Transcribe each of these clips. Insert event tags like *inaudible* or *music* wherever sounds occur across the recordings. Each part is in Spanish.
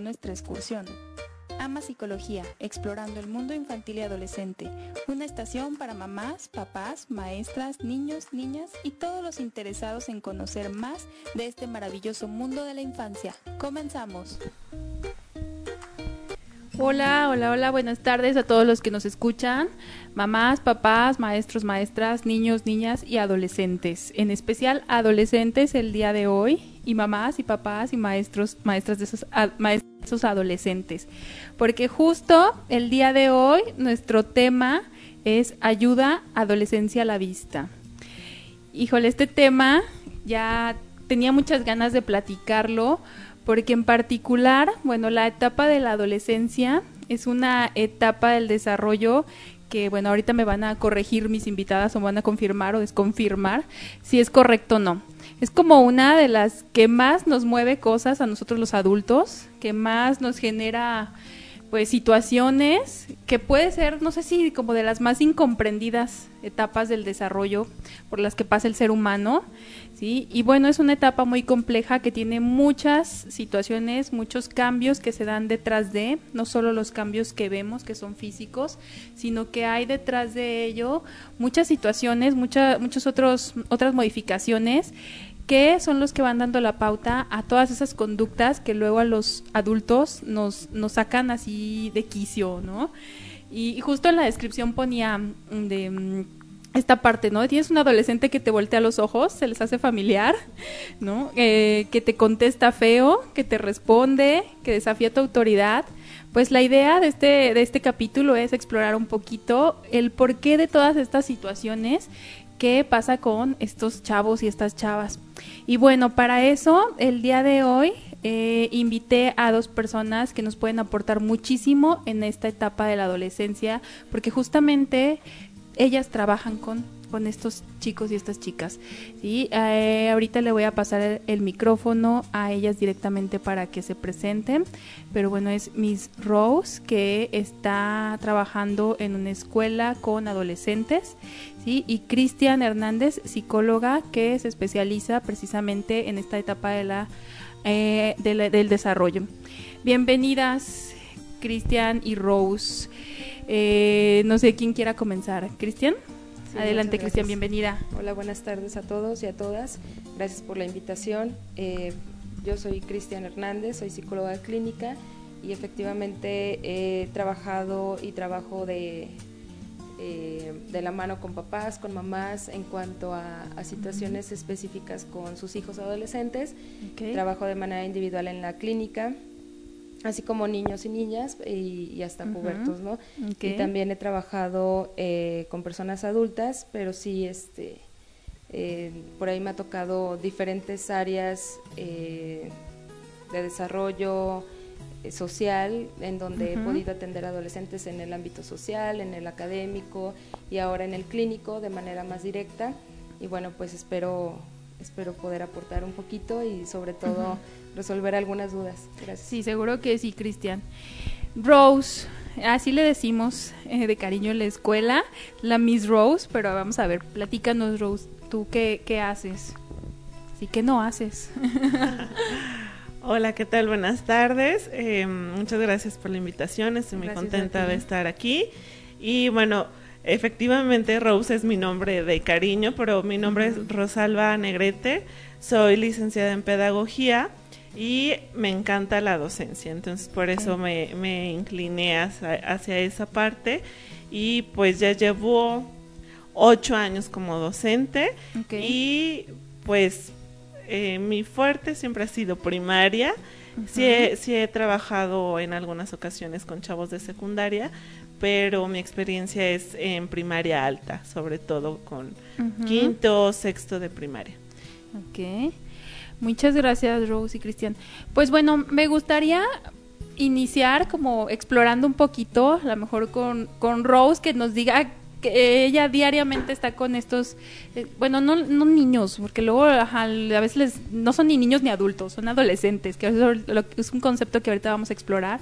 nuestra excursión. Ama Psicología, explorando el mundo infantil y adolescente. Una estación para mamás, papás, maestras, niños, niñas y todos los interesados en conocer más de este maravilloso mundo de la infancia. Comenzamos. Hola, hola, hola, buenas tardes a todos los que nos escuchan, mamás, papás, maestros, maestras, niños, niñas y adolescentes, en especial adolescentes el día de hoy y mamás y papás y maestros, maestras de esos, adolescentes, porque justo el día de hoy nuestro tema es ayuda adolescencia a la vista. Híjole, este tema ya tenía muchas ganas de platicarlo porque en particular, bueno, la etapa de la adolescencia es una etapa del desarrollo que, bueno, ahorita me van a corregir mis invitadas o me van a confirmar o desconfirmar si es correcto o no. Es como una de las que más nos mueve cosas a nosotros los adultos, que más nos genera pues situaciones que puede ser, no sé si como de las más incomprendidas etapas del desarrollo por las que pasa el ser humano, ¿sí? Y bueno, es una etapa muy compleja que tiene muchas situaciones, muchos cambios que se dan detrás de, no solo los cambios que vemos que son físicos, sino que hay detrás de ello muchas situaciones, muchas otros otras modificaciones que son los que van dando la pauta a todas esas conductas que luego a los adultos nos, nos sacan así de quicio, ¿no? Y, y justo en la descripción ponía de mm, esta parte, ¿no? Tienes un adolescente que te voltea los ojos, se les hace familiar, ¿no? Eh, que te contesta feo, que te responde, que desafía tu autoridad. Pues la idea de este, de este capítulo es explorar un poquito el porqué de todas estas situaciones qué pasa con estos chavos y estas chavas. Y bueno, para eso, el día de hoy eh, invité a dos personas que nos pueden aportar muchísimo en esta etapa de la adolescencia, porque justamente ellas trabajan con, con estos chicos y estas chicas. ¿sí? Eh, ahorita le voy a pasar el, micrófono a ellas directamente para que se presenten, pero bueno, es Miss Rose que está trabajando en una escuela con adolescentes, y Cristian Hernández, psicóloga que se especializa precisamente en esta etapa de la, eh, del desarrollo. Bienvenidas, Cristian y Rose. Eh, no sé quién quiera comenzar. ¿Cristian? Sí, Adelante, Cristian, bienvenida. Hola, buenas tardes a todos y a todas. Gracias por la invitación. Eh, yo soy Cristian Hernández, soy psicóloga clínica y efectivamente he trabajado y trabajo de, eh, de la mano con papás, con mamás en cuanto a, a situaciones específicas con sus hijos adolescentes. Trabajo de manera individual en la clínica, así como niños y niñas y, y hasta Ujú. pubertos, ¿no? Y también he trabajado eh, con personas adultas, pero sí, este, eh, por ahí me ha tocado diferentes áreas eh, de desarrollo eh, social, en donde he podido atender adolescentes en el ámbito social, en el académico y ahora en el clínico de manera más directa. Y bueno, pues espero, espero poder aportar un poquito y sobre todo. Resolver algunas dudas. Gracias. Sí, seguro que sí, Cristian. Rose, así le decimos eh, de cariño en la escuela, la Miss Rose, pero vamos a ver, platícanos, Rose, ¿tú qué, qué haces? Sí, ¿qué no haces? *laughs* Hola, ¿qué tal? Buenas tardes. Eh, muchas gracias por la invitación. Estoy muy Gracias contenta de estar aquí. Y bueno, efectivamente Rose es mi nombre de cariño, pero mi nombre es Rosalba Negrete. Soy licenciada en pedagogía y me encanta la docencia. Entonces por eso me, me incliné hacia, hacia esa parte. Y pues ya llevo ocho años como docente y pues eh, mi fuerte siempre ha sido primaria. sí, he, sí he trabajado en algunas ocasiones con chavos de secundaria, pero mi experiencia es en primaria alta, sobre todo con quinto, sexto de primaria. Ok. Muchas gracias, Rose y Cristian. Pues bueno, me gustaría iniciar como explorando un poquito, a lo mejor con, con Rose, que nos diga que ella diariamente está con estos, eh, bueno, no, no niños, porque luego a veces no son ni niños ni adultos, son adolescentes, que es un concepto que ahorita vamos a explorar.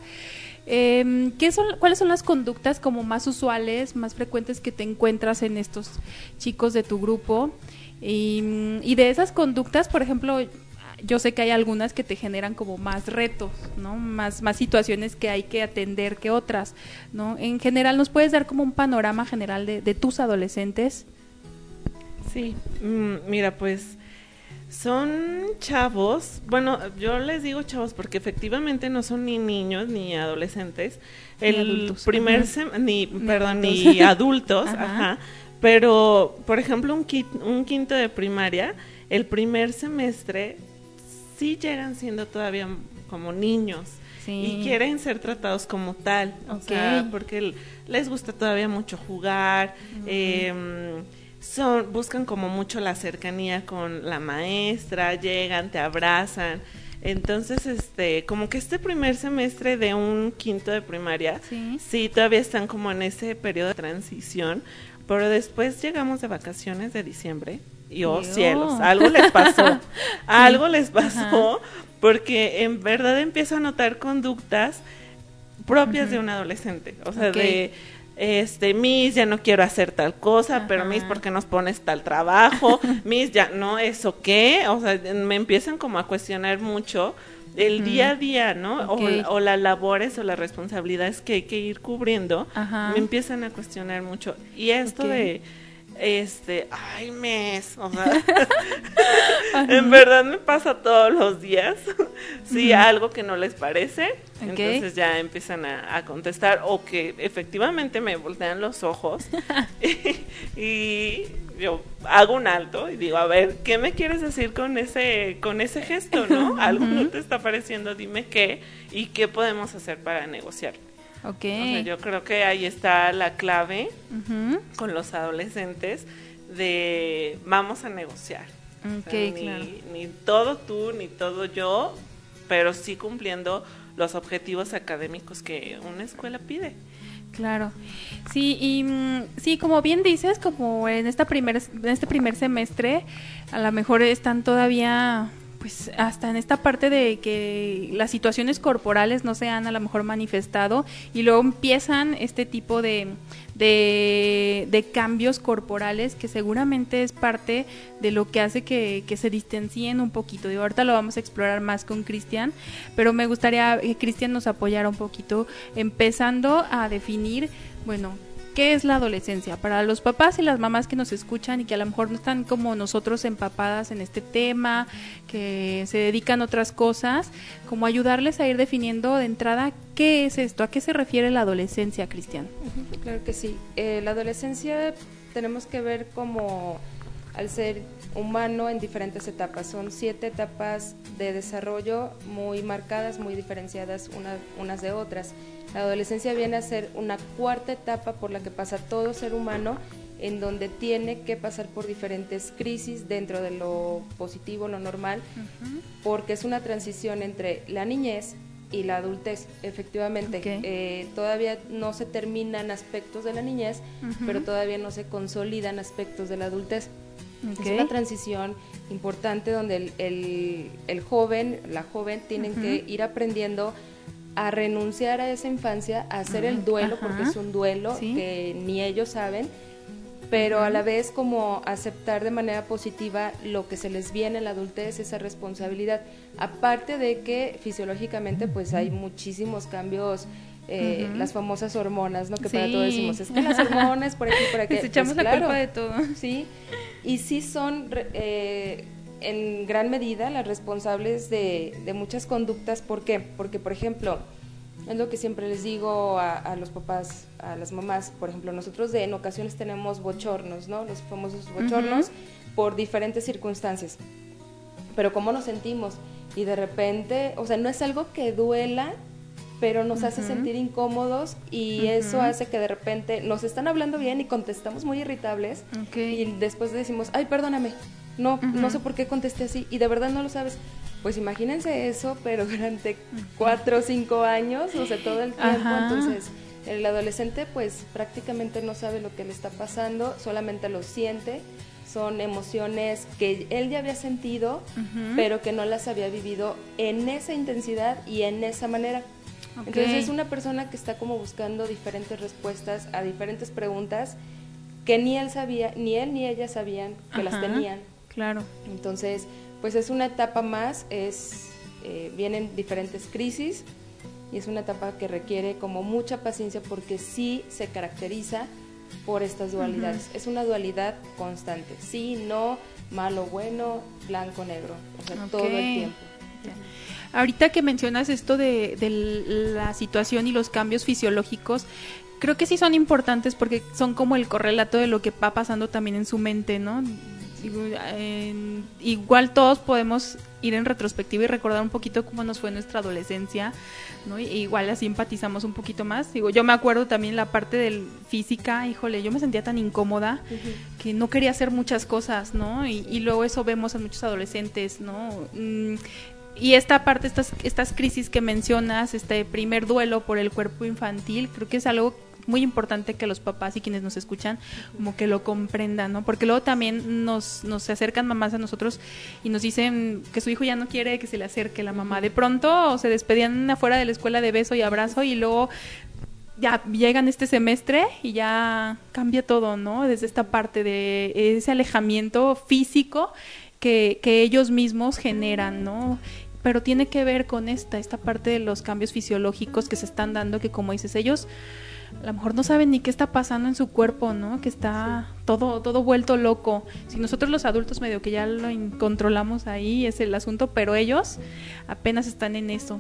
Eh, ¿qué son, ¿Cuáles son las conductas como más usuales, más frecuentes que te encuentras en estos chicos de tu grupo? Y de esas conductas, por ejemplo, yo sé que hay algunas que te generan como más retos, ¿no? Más, más situaciones que hay que atender que otras, ¿no? En general, ¿nos puedes dar como un panorama general de, de tus adolescentes? Sí, mm, mira, pues son chavos, bueno, yo les digo chavos porque efectivamente no son ni niños ni adolescentes. Ni El adultos, primer ajá. sem- ni, Ni perdón, adultos. ni *laughs* adultos, Ajá. ajá. Pero, por ejemplo, un quinto de primaria, el primer semestre sí llegan siendo todavía como niños Sí. y quieren ser tratados como tal, o sea, Ok. porque les gusta todavía mucho jugar, em, son buscan como mucho la cercanía con la maestra, llegan, te abrazan. Entonces, este, como que este primer semestre de un quinto de primaria, Sí. sí, todavía están como en ese periodo de transición, pero después llegamos de vacaciones de diciembre y oh Dios. cielos, algo les pasó, *laughs* algo les pasó, porque en verdad empiezo a notar conductas propias de un adolescente, o sea, de este, Miss, ya no quiero hacer tal cosa, pero. Miss, ¿por qué nos pones tal trabajo? *laughs* Miss, ya no, ¿eso qué? O sea, me empiezan como a cuestionar mucho el día a día, ¿no? O, o las labores o las responsabilidades que hay que ir cubriendo, Ajá. me empiezan a cuestionar mucho. Y esto de, este, ay, mes, o sea, *laughs* en verdad me pasa todos los días. *laughs* sí, algo que no les parece, entonces ya empiezan a, a contestar o que efectivamente me voltean los ojos y, *laughs* y yo hago un alto y digo, a ver, ¿qué me quieres decir con ese con ese gesto, no? Algo no te está pareciendo, dime qué y qué podemos hacer para negociar. Ok. O sea, yo creo que ahí está la clave con los adolescentes de vamos a negociar. O Ok, sea, ni, claro. ni todo tú, ni todo yo, pero sí cumpliendo los objetivos académicos que una escuela pide. Claro. Sí, y mm, sí, como bien dices, como en esta primer, en este primer semestre, a lo mejor están todavía pues hasta en esta parte de que las situaciones corporales no se han a lo mejor manifestado y luego empiezan este tipo de, de, cambios corporales que seguramente es parte de lo que hace que, que se distancien un poquito. Digo, ahorita lo vamos a explorar más con Cristian, pero me gustaría que Cristian nos apoyara un poquito empezando a definir, bueno, ¿Qué es la adolescencia? Para los papás y las mamás que nos escuchan y que a lo mejor no están como nosotros empapadas en este tema, que se dedican a otras cosas, como ayudarles a ir definiendo de entrada qué es esto, a qué se refiere la adolescencia, Cristian. Claro que sí. Eh, la adolescencia tenemos que ver como al ser humano en diferentes etapas. Son siete etapas de desarrollo muy marcadas, muy diferenciadas una- unas de otras. La adolescencia viene a ser una cuarta etapa por la que pasa todo ser humano, en donde tiene que pasar por diferentes crisis dentro de lo positivo, lo normal, porque es una transición entre la niñez y la adultez. Efectivamente, eh, todavía no se terminan aspectos de la niñez, pero todavía no se consolidan aspectos de la adultez. Es una transición importante donde el, el- el joven, la joven, tienen que ir aprendiendo a renunciar a esa infancia, a hacer el duelo, porque es un duelo Sí. que ni ellos saben, pero a la vez como aceptar de manera positiva lo que se les viene en la adultez, esa responsabilidad. Aparte de que fisiológicamente pues hay muchísimos cambios, eh, Ujú. las famosas hormonas, ¿no? Que para Sí. todo decimos, es que las hormonas por aquí, por *laughs* aquí. Les echamos Pues, la claro, culpa de todo. Sí, y sí son eh, en gran medida las responsables de, de muchas conductas. ¿Por qué? Porque, por ejemplo, Es lo que siempre les digo a, a, los papás, a las mamás. Por ejemplo, nosotros de, en ocasiones tenemos bochornos, ¿no? Los famosos bochornos por diferentes circunstancias. Pero cómo nos sentimos. Y de repente, o sea, no es algo que duela, pero nos hace sentir incómodos y eso hace que de repente nos están hablando bien y contestamos muy irritables. Y después decimos, ay, perdóname, no, no sé por qué contesté así y de verdad no lo sabes. Pues imagínense eso, pero *laughs* durante cuatro o cinco años, o sea, todo el tiempo, entonces el adolescente pues prácticamente no sabe lo que le está pasando, solamente lo siente son emociones que él ya había sentido, pero que no las había vivido en esa intensidad y en esa manera. Entonces es una persona que está como buscando diferentes respuestas a diferentes preguntas que ni él sabía, ni él ni ella sabían que las tenían. Claro. Entonces, pues es una etapa más, es eh, vienen diferentes crisis y es una etapa que requiere como mucha paciencia porque sí se caracteriza por estas dualidades. Es una dualidad constante, sí, no, malo, bueno, blanco, negro, o sea, todo el tiempo. Ahorita que mencionas esto de, la situación y los cambios fisiológicos, creo que sí son importantes porque son como el correlato de lo que va pasando también en su mente, ¿no? igual todos podemos ir en retrospectiva y recordar un poquito cómo nos fue nuestra adolescencia, ¿no? igual así empatizamos un poquito más. Digo, yo me acuerdo también la parte del física, híjole, yo me sentía tan incómoda que no quería hacer muchas cosas, ¿no? Y, y, luego eso vemos a muchos adolescentes, ¿no? Mm, y esta parte, estas, estas crisis que mencionas, este primer duelo por el cuerpo infantil, creo que es algo muy importante que los papás y quienes nos escuchan como que lo comprendan, ¿no? Porque luego también nos, nos acercan mamás a nosotros y nos dicen que su hijo ya no quiere que se le acerque la mamá. De pronto se despedían afuera de la escuela de beso y abrazo y luego ya llegan este semestre y ya cambia todo, ¿no? Desde esta parte de ese alejamiento físico que, que ellos mismos generan, ¿no? Pero tiene que ver con esta, esta parte de los cambios fisiológicos que se están dando, que como dices, ellos a lo mejor no saben ni qué está pasando en su cuerpo, ¿no? Que está todo, todo vuelto loco. Si nosotros los adultos medio que ya lo controlamos ahí, es el asunto, pero ellos apenas están en eso.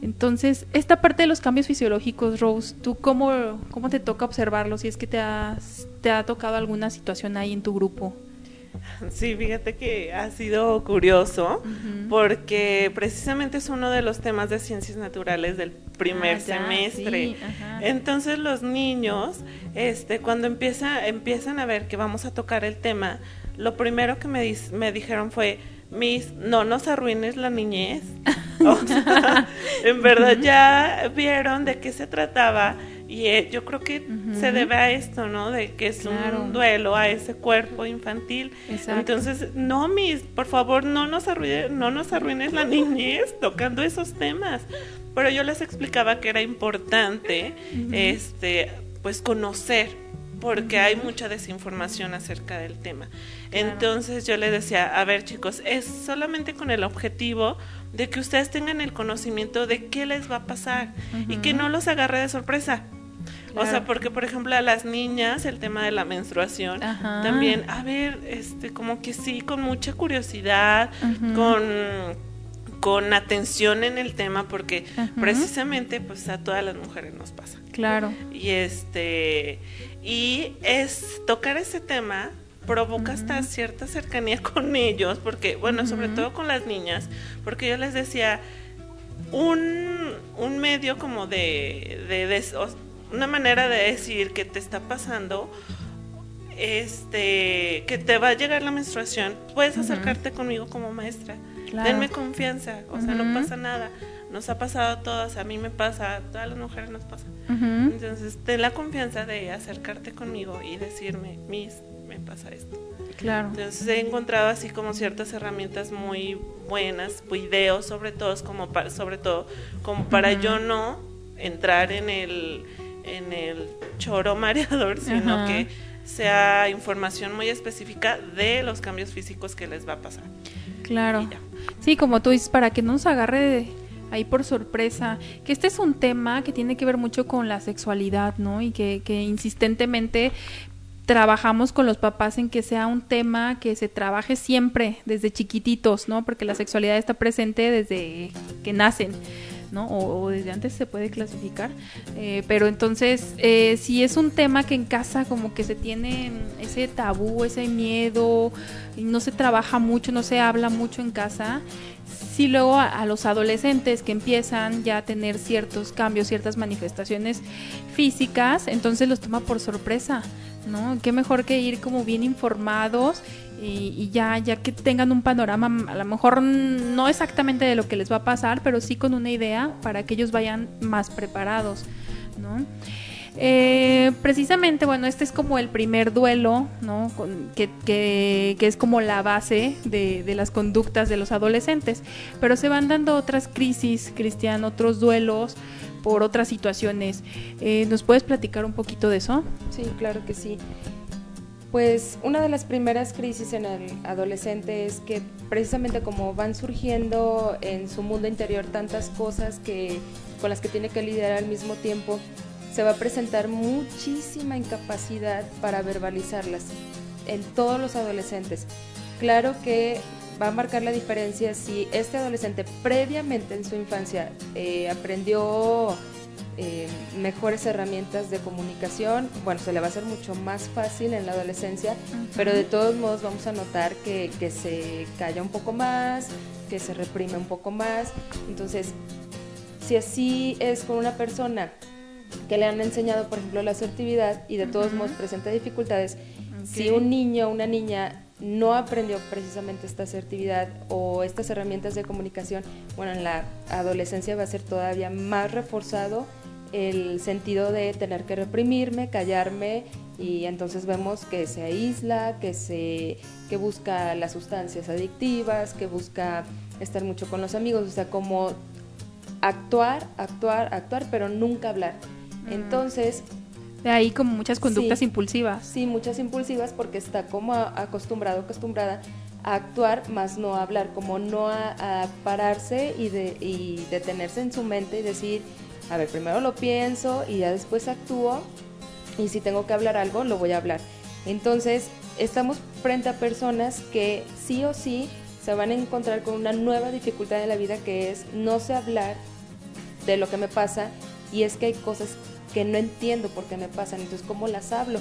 Entonces, esta parte de los cambios fisiológicos, Rose, ¿tú cómo, cómo te toca observarlos? Si es que te, has, te ha tocado alguna situación ahí en tu grupo. Sí, fíjate que ha sido curioso porque precisamente es uno de los temas de ciencias naturales del primer ah, semestre. Entonces los niños, este, cuando empieza, empiezan a ver que vamos a tocar el tema, lo primero que me, me dijeron fue, Miss, no nos arruines la niñez. *laughs* en verdad ya vieron de qué se trataba y eh, yo creo que se debe a esto, ¿no? De que es un duelo a ese cuerpo infantil. Entonces, no, mis, por favor, no nos, arruines, no nos arruines la niñez tocando esos temas. Pero yo les explicaba que era importante, este, pues conocer, porque hay mucha desinformación acerca del tema. Entonces yo les decía, a ver chicos, es solamente con el objetivo de que ustedes tengan el conocimiento de qué les va a pasar y que no los agarre de sorpresa. O sea, porque por ejemplo a las niñas el tema de la menstruación también, a ver, este como que sí con mucha curiosidad, con con atención en el tema porque precisamente pues a todas las mujeres nos pasa. Claro. Y este y es tocar ese tema provoca hasta cierta cercanía *laughs* con ellos, porque, bueno, sobre todo con las niñas, porque yo les decía, un, un medio como de, de, de, una manera de decir que te está pasando, este, que te va a llegar la menstruación, puedes acercarte conmigo como maestra. Denme confianza, o sea, no pasa nada. Nos ha pasado a todas, a mí me pasa, a todas las mujeres nos pasa. Entonces, ten la confianza de acercarte conmigo y decirme, Miss, me pasa esto. Claro. Entonces he encontrado así como ciertas herramientas muy buenas, videos sobre todo, como para, sobre todo como para yo no entrar en el en el choro mareador, *laughs* sino que sea información muy específica de los cambios físicos que les va a pasar. Claro. Sí, como tú dices, para que no nos agarre ahí por sorpresa, que este es un tema que tiene que ver mucho con la sexualidad, ¿no? Y que, que insistentemente trabajamos con los papás en que sea un tema que se trabaje siempre desde chiquititos, ¿no? Porque la sexualidad está presente desde que nacen. ¿No? O, desde antes se puede clasificar. Eh, pero entonces, eh, si es un tema que en casa como que se tiene ese tabú, ese miedo, y no se trabaja mucho, no se habla mucho en casa, si luego a, los adolescentes que empiezan ya a tener ciertos cambios, ciertas manifestaciones físicas, entonces los toma por sorpresa, ¿no? Qué mejor que ir como bien informados y, ya, ya que tengan un panorama, a lo mejor no exactamente de lo que les va a pasar, pero sí con una idea para que ellos vayan más preparados, ¿no? Eh, precisamente, bueno, este es como el primer duelo, ¿no? que, que, es como la base de, de, las conductas de los adolescentes. Pero se van dando otras crisis, Cristian, otros duelos por otras situaciones. Eh, ¿Nos puedes platicar un poquito de eso? Sí, claro que sí. Pues una de las primeras crisis en el adolescente es que precisamente como van surgiendo en su mundo interior tantas cosas que, con las que tiene que lidiar al mismo tiempo, se va a presentar muchísima incapacidad para verbalizarlas en todos los adolescentes. Claro que va a marcar la diferencia si este adolescente previamente en su infancia eh, aprendió eh, mejores herramientas de comunicación, bueno, se le va a hacer mucho más fácil en la adolescencia, pero de todos modos vamos a notar que, que se calla un poco más, que se reprime un poco más. Entonces, si así es con una persona que le han enseñado, por ejemplo, la asertividad y de todos modos presenta dificultades, si un niño o una niña no aprendió precisamente esta asertividad o estas herramientas de comunicación, bueno, en la adolescencia va a ser todavía más reforzado el sentido de tener que reprimirme, callarme y entonces vemos que se aísla, que se que busca las sustancias adictivas, que busca estar mucho con los amigos, o sea, como actuar, actuar, actuar, pero nunca hablar. Mm. Entonces... De ahí como muchas conductas impulsivas. Sí, muchas impulsivas porque está como acostumbrado, acostumbrada a actuar, más no a hablar, como no a, pararse y, de, y detenerse en su mente y decir, a ver, primero lo pienso y ya después actúo y si tengo que hablar algo, lo voy a hablar. Entonces, estamos frente a personas que sí o sí se van a encontrar con una nueva dificultad en la vida que es no sé hablar de lo que me pasa y es que hay cosas que no entiendo por qué me pasan, entonces ¿cómo las hablo?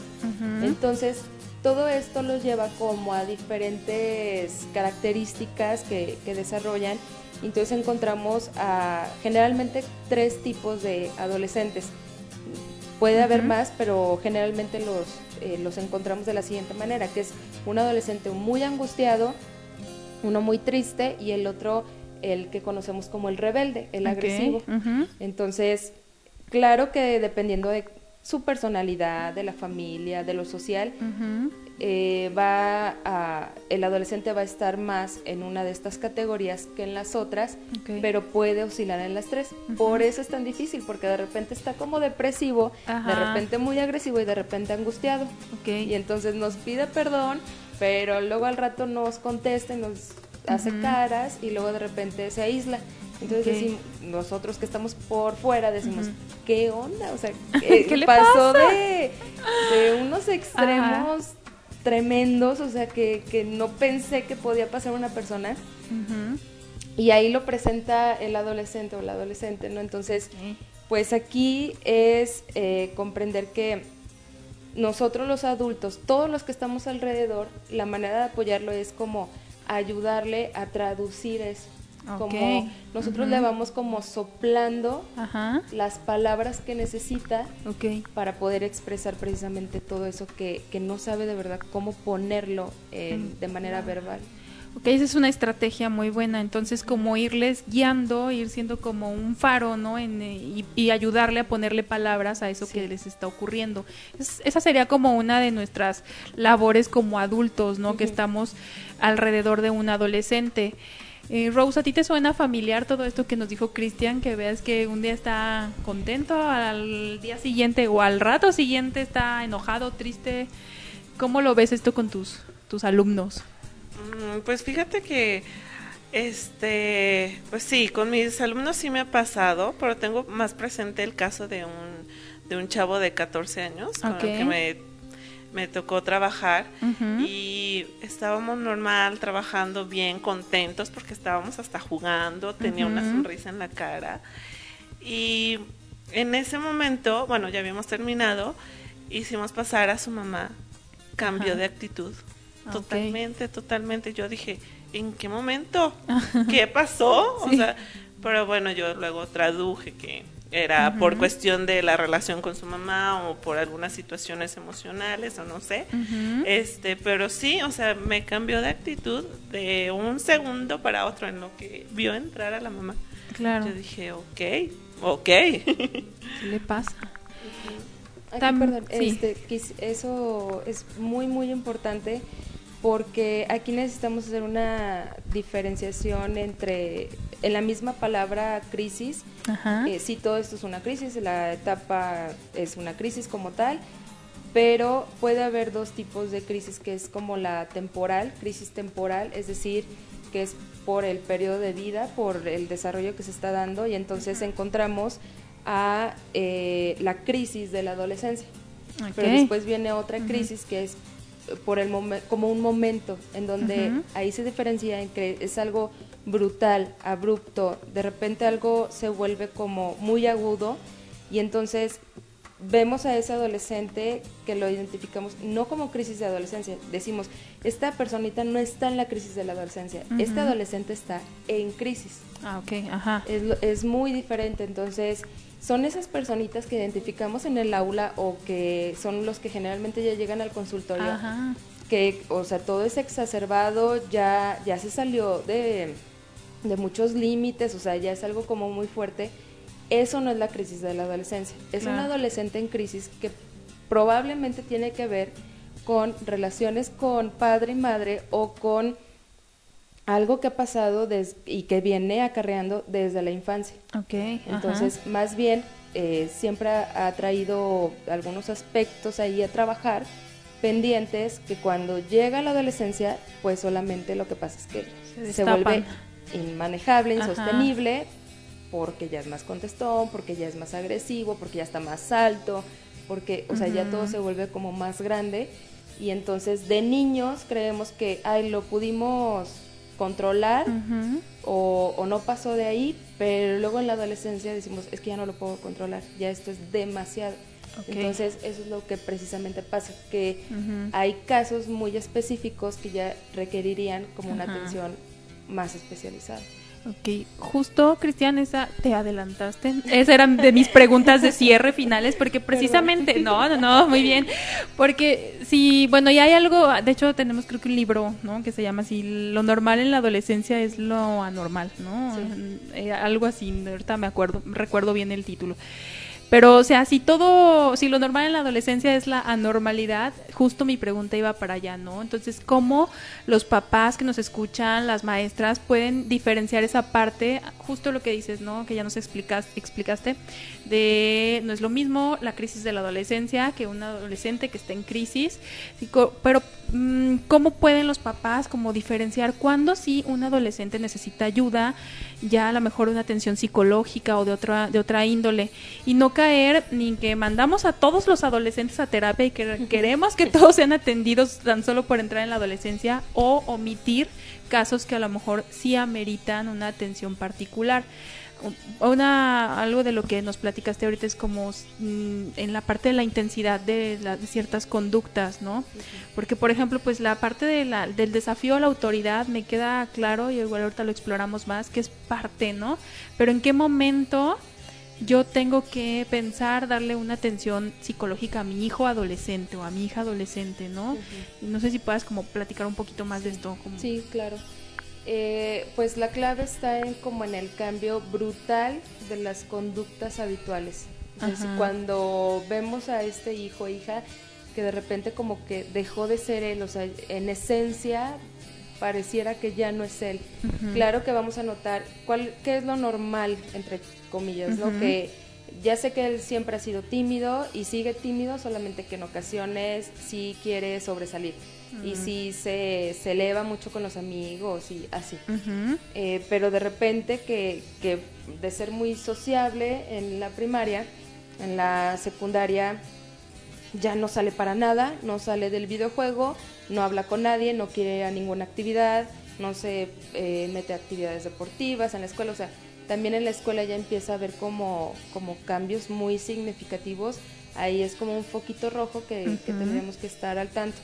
Entonces, todo esto los lleva como a diferentes características que, desarrollan. Entonces encontramos a generalmente tres tipos de adolescentes. Puede haber más, pero generalmente los, eh, los encontramos de la siguiente manera, que es un adolescente muy angustiado, uno muy triste y el otro el que conocemos como el rebelde, el agresivo. Entonces, Claro que dependiendo de su personalidad, de la familia, de lo social, eh, va a, el adolescente va a estar más en una de estas categorías que en las otras, pero puede oscilar en las tres. Por eso es tan difícil, porque de repente está como depresivo, de repente muy agresivo y de repente angustiado. Y entonces nos pide perdón, pero luego al rato nos contesta y nos hace caras y luego de repente se aísla. Entonces nosotros que estamos por fuera decimos, ¿qué onda? O sea, *laughs* ¿qué, pasó De, unos extremos tremendos? O sea, que, no pensé que podía pasar una persona. Y ahí lo presenta el adolescente o la adolescente, ¿no? Entonces, pues aquí es eh, comprender que nosotros los adultos, todos los que estamos alrededor, la manera de apoyarlo es como ayudarle a traducir eso como nosotros le vamos como soplando las palabras que necesita para poder expresar precisamente todo eso que, no sabe de verdad cómo ponerlo mm. de manera verbal. Ok, esa es una estrategia muy buena. Entonces, como irles guiando, ir siendo como un faro, ¿no? En, eh, y, ayudarle a ponerle palabras a eso que les está ocurriendo. esa sería como una de nuestras labores como adultos, ¿no? Que estamos alrededor de un adolescente. Eh, Rose, ¿a ti te suena familiar todo esto que nos dijo Cristian? Que veas que un día está contento, al día siguiente o al rato siguiente está enojado, triste. ¿Cómo lo ves esto con tus, tus alumnos? Mm, pues fíjate que, este, pues sí, con mis alumnos sí me ha pasado, pero tengo más presente el caso de un, de un chavo de 14 años con el que me me tocó trabajar y estábamos normal, trabajando bien, contentos porque estábamos hasta jugando, tenía una sonrisa en la cara Y en ese momento, bueno, ya habíamos terminado, hicimos pasar a su mamá, cambio de actitud. Totalmente, totalmente. Yo dije, ¿en qué momento? *laughs* ¿Qué pasó? O sea, pero bueno, yo luego traduje que era por cuestión de la relación con su mamá o por algunas situaciones emocionales o no sé. Este, pero sí, o sea, me cambió de actitud de un segundo para otro en lo que vio entrar a la mamá. Claro. Yo dije, ok, ok. ¿Qué le pasa? perdón, este, eso es muy, muy importante porque aquí necesitamos hacer una diferenciación entre, en la misma palabra crisis, eh, sí, todo esto es una crisis, la etapa es una crisis como tal, pero puede haber dos tipos de crisis, que es como la temporal, crisis temporal, es decir, que es por el periodo de vida, por el desarrollo que se está dando, y entonces encontramos a eh, la crisis de la adolescencia. Pero después viene otra crisis que es por el como un momento en donde ahí se diferencia en que es algo brutal, abrupto, de repente algo se vuelve como muy agudo y entonces vemos a ese adolescente que lo identificamos no como crisis de adolescencia, decimos, esta personita no está en la crisis de la adolescencia, este adolescente está en crisis. Ah, ok, ajá. Es, es muy diferente, entonces son esas personitas que identificamos en el aula o que son los que generalmente ya llegan al consultorio, que, o sea, todo es exacerbado, ya, ya se salió de, muchos límites, o sea, ya es algo como muy fuerte. Eso no es la crisis de la adolescencia, es un adolescente en crisis que probablemente tiene que ver con relaciones con padre y madre o con algo que ha pasado y que viene acarreando desde la infancia. Okay, Entonces, más bien, eh, siempre ha, traído algunos aspectos ahí a trabajar pendientes que cuando llega la adolescencia, pues solamente lo que pasa es que se, vuelve inmanejable, insostenible, porque ya es más contestón, porque ya es más agresivo, porque ya está más alto, porque, o sea, ya todo se vuelve como más grande. Y entonces de niños creemos que, ay, lo pudimos controlar o, no pasó de ahí, pero luego en la adolescencia decimos, es que ya no lo puedo controlar, ya esto es demasiado. Entonces, eso es lo que precisamente pasa, que hay casos muy específicos que ya requerirían como una atención más especializada. Ok, justo Cristian, esa te adelantaste. Esas eran de mis preguntas de cierre finales, porque precisamente, no, no, no, muy bien, porque si, bueno, y hay algo, de hecho tenemos creo que un libro, ¿no? Que se llama así, lo normal en la adolescencia es lo anormal, ¿no? Eh, algo así, ahorita me acuerdo, recuerdo bien el título. Pero, o sea, si todo, si lo normal en la adolescencia es la anormalidad, justo mi pregunta iba para allá, ¿no? Entonces, ¿cómo los papás que nos escuchan, las maestras, pueden diferenciar esa parte, justo lo que dices, ¿no? Que ya nos explicas, explicaste, de no es lo mismo la crisis de la adolescencia que un adolescente que está en crisis, pero ¿cómo pueden los papás como diferenciar cuándo sí un adolescente necesita ayuda, ya a lo mejor una atención psicológica o de otra, de otra índole, y no caer ni que mandamos a todos los adolescentes a terapia y que queremos que todos sean atendidos tan solo por entrar en la adolescencia o omitir casos que a lo mejor sí ameritan una atención particular. Una, algo de lo que nos platicaste ahorita es como mm, en la parte de la intensidad de, ciertas conductas, ¿no? Porque, por ejemplo, pues la parte de la, del desafío a la autoridad me queda claro, y igual ahorita lo exploramos más, que es parte, ¿no? Pero en qué momento yo tengo que pensar darle una atención psicológica a mi hijo adolescente o a mi hija adolescente, ¿no? No sé si puedas como platicar un poquito más de esto. Sí, claro. Eh, pues la clave está en como en el cambio brutal de las conductas habituales. Entonces, cuando vemos a este hijo o hija que de repente como que dejó de ser él, o sea, en esencia pareciera que ya no es él. Claro que vamos a notar cuál, qué es lo normal, entre comillas, ¿no? Que ya sé que él siempre ha sido tímido y sigue tímido, solamente que en ocasiones sí quiere sobresalir. Y sí se, se, eleva mucho con los amigos y así. Eh, pero de repente que, que de ser muy sociable en la primaria, en la secundaria ya no sale para nada, no sale del videojuego, no habla con nadie, no quiere a ninguna actividad, no se eh, mete a actividades deportivas en la escuela, o sea, también en la escuela ya empieza a haber como, como cambios muy significativos, ahí es como un foquito rojo que, que tendríamos que estar al tanto.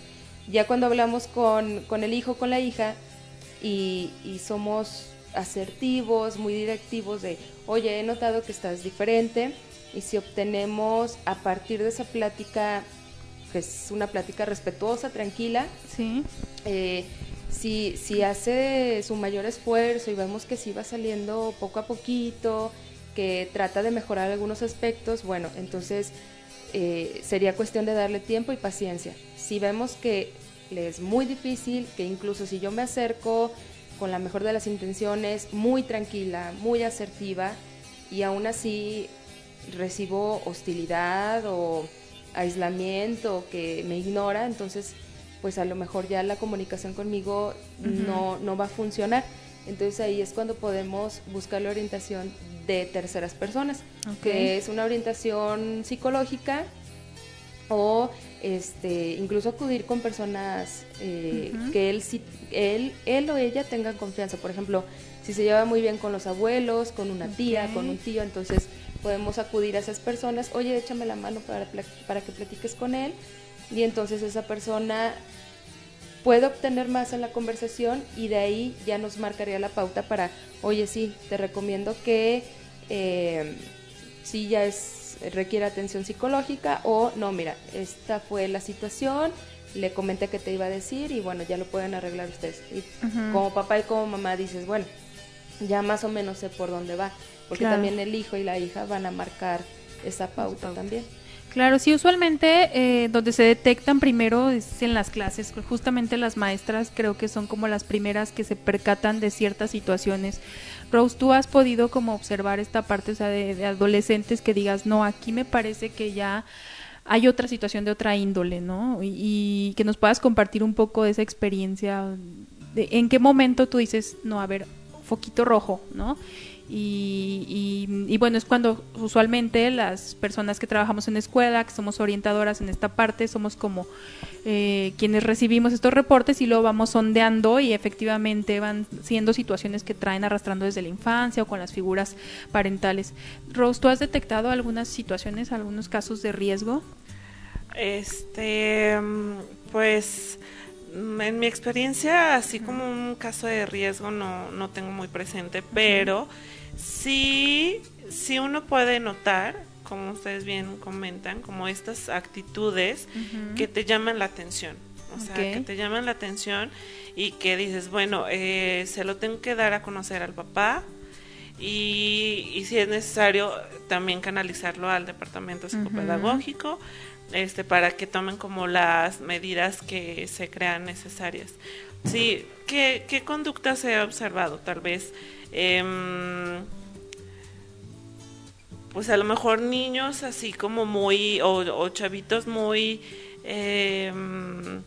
Ya cuando hablamos con, con el hijo, con la hija, y, y somos asertivos, muy directivos de, oye, he notado que estás diferente, y si obtenemos a partir de esa plática, que es una plática respetuosa, tranquila, Sí. eh, si, si hace su mayor esfuerzo y vemos que sí va saliendo poco a poquito, que trata de mejorar algunos aspectos, bueno, entonces eh, sería cuestión de darle tiempo y paciencia. Si vemos que le es muy difícil, que incluso si yo me acerco con la mejor de las intenciones, muy tranquila, muy asertiva, y aún así recibo hostilidad o aislamiento, que me ignora, entonces pues a lo mejor ya la comunicación conmigo no, no va a funcionar. Entonces ahí es cuando podemos buscar la orientación de terceras personas, Ok. que es una orientación psicológica o este incluso acudir con personas eh, que él, él él o ella tengan confianza. Por ejemplo, si se lleva muy bien con los abuelos, con una tía, con un tío, entonces podemos acudir a esas personas, oye, échame la mano para, para que platiques con él y entonces esa persona puede obtener más en la conversación y de ahí ya nos marcaría la pauta para, oye, sí, te recomiendo que eh, sí ya es requiere atención psicológica o no, mira, esta fue la situación, le comenté que te iba a decir y bueno, ya lo pueden arreglar ustedes. Y como papá y como mamá dices, bueno, ya más o menos sé por dónde va, porque Claro. también el hijo y la hija van a marcar esa pauta, pauta. también. Claro, sí, usualmente eh, donde se detectan primero es en las clases. Justamente las maestras creo que son como las primeras que se percatan de ciertas situaciones. Rose, tú has podido como observar esta parte, o sea, de, adolescentes que digas, no, aquí me parece que ya hay otra situación de otra índole, ¿no? Y, y que nos puedas compartir un poco de esa experiencia. De, ¿En qué momento tú dices, no, a ver, foquito rojo, ¿no? Y, y- y bueno, es cuando usualmente las personas que trabajamos en escuela, que somos orientadoras en esta parte, somos como eh, quienes recibimos estos reportes y luego vamos sondeando y efectivamente van siendo situaciones que traen arrastrando desde la infancia o con las figuras parentales. Rose, ¿tú has detectado algunas situaciones, algunos casos de riesgo? Este, pues mm, en mi experiencia, así como un caso de riesgo no, no tengo muy presente, pero sí, sí uno puede notar, como ustedes bien comentan, como estas actitudes que te llaman la atención. O sea, que te llaman la atención y que dices, bueno, eh, se lo tengo que dar a conocer al papá y, y si es necesario también canalizarlo al departamento psicopedagógico este para que tomen como las medidas que se crean necesarias. Sí, ¿qué, qué conductas he observado? Tal vez, em, pues a lo mejor niños así como muy, o, o chavitos muy... em,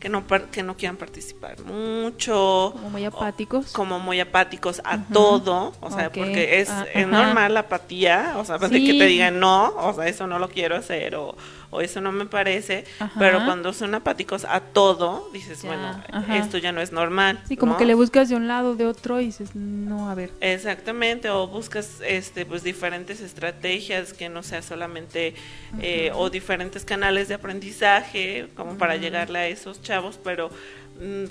que no, que no quieran participar mucho. Como muy o- apáticos. como muy apáticos a todo, o sea, porque es, normal la apatía, o sea, de Sí. que te digan no, o sea, eso no lo quiero hacer, o, o eso no me parece, Ajá. pero cuando son apáticos a todo, dices, Ya, bueno, ajá. esto ya no es normal. Sí, como ¿no? que le buscas de un lado, de otro y dices, no, a ver. Exactamente, o buscas este pues diferentes estrategias que no sea solamente eh, o diferentes canales de aprendizaje como para llegarle a esos chavos, pero mm,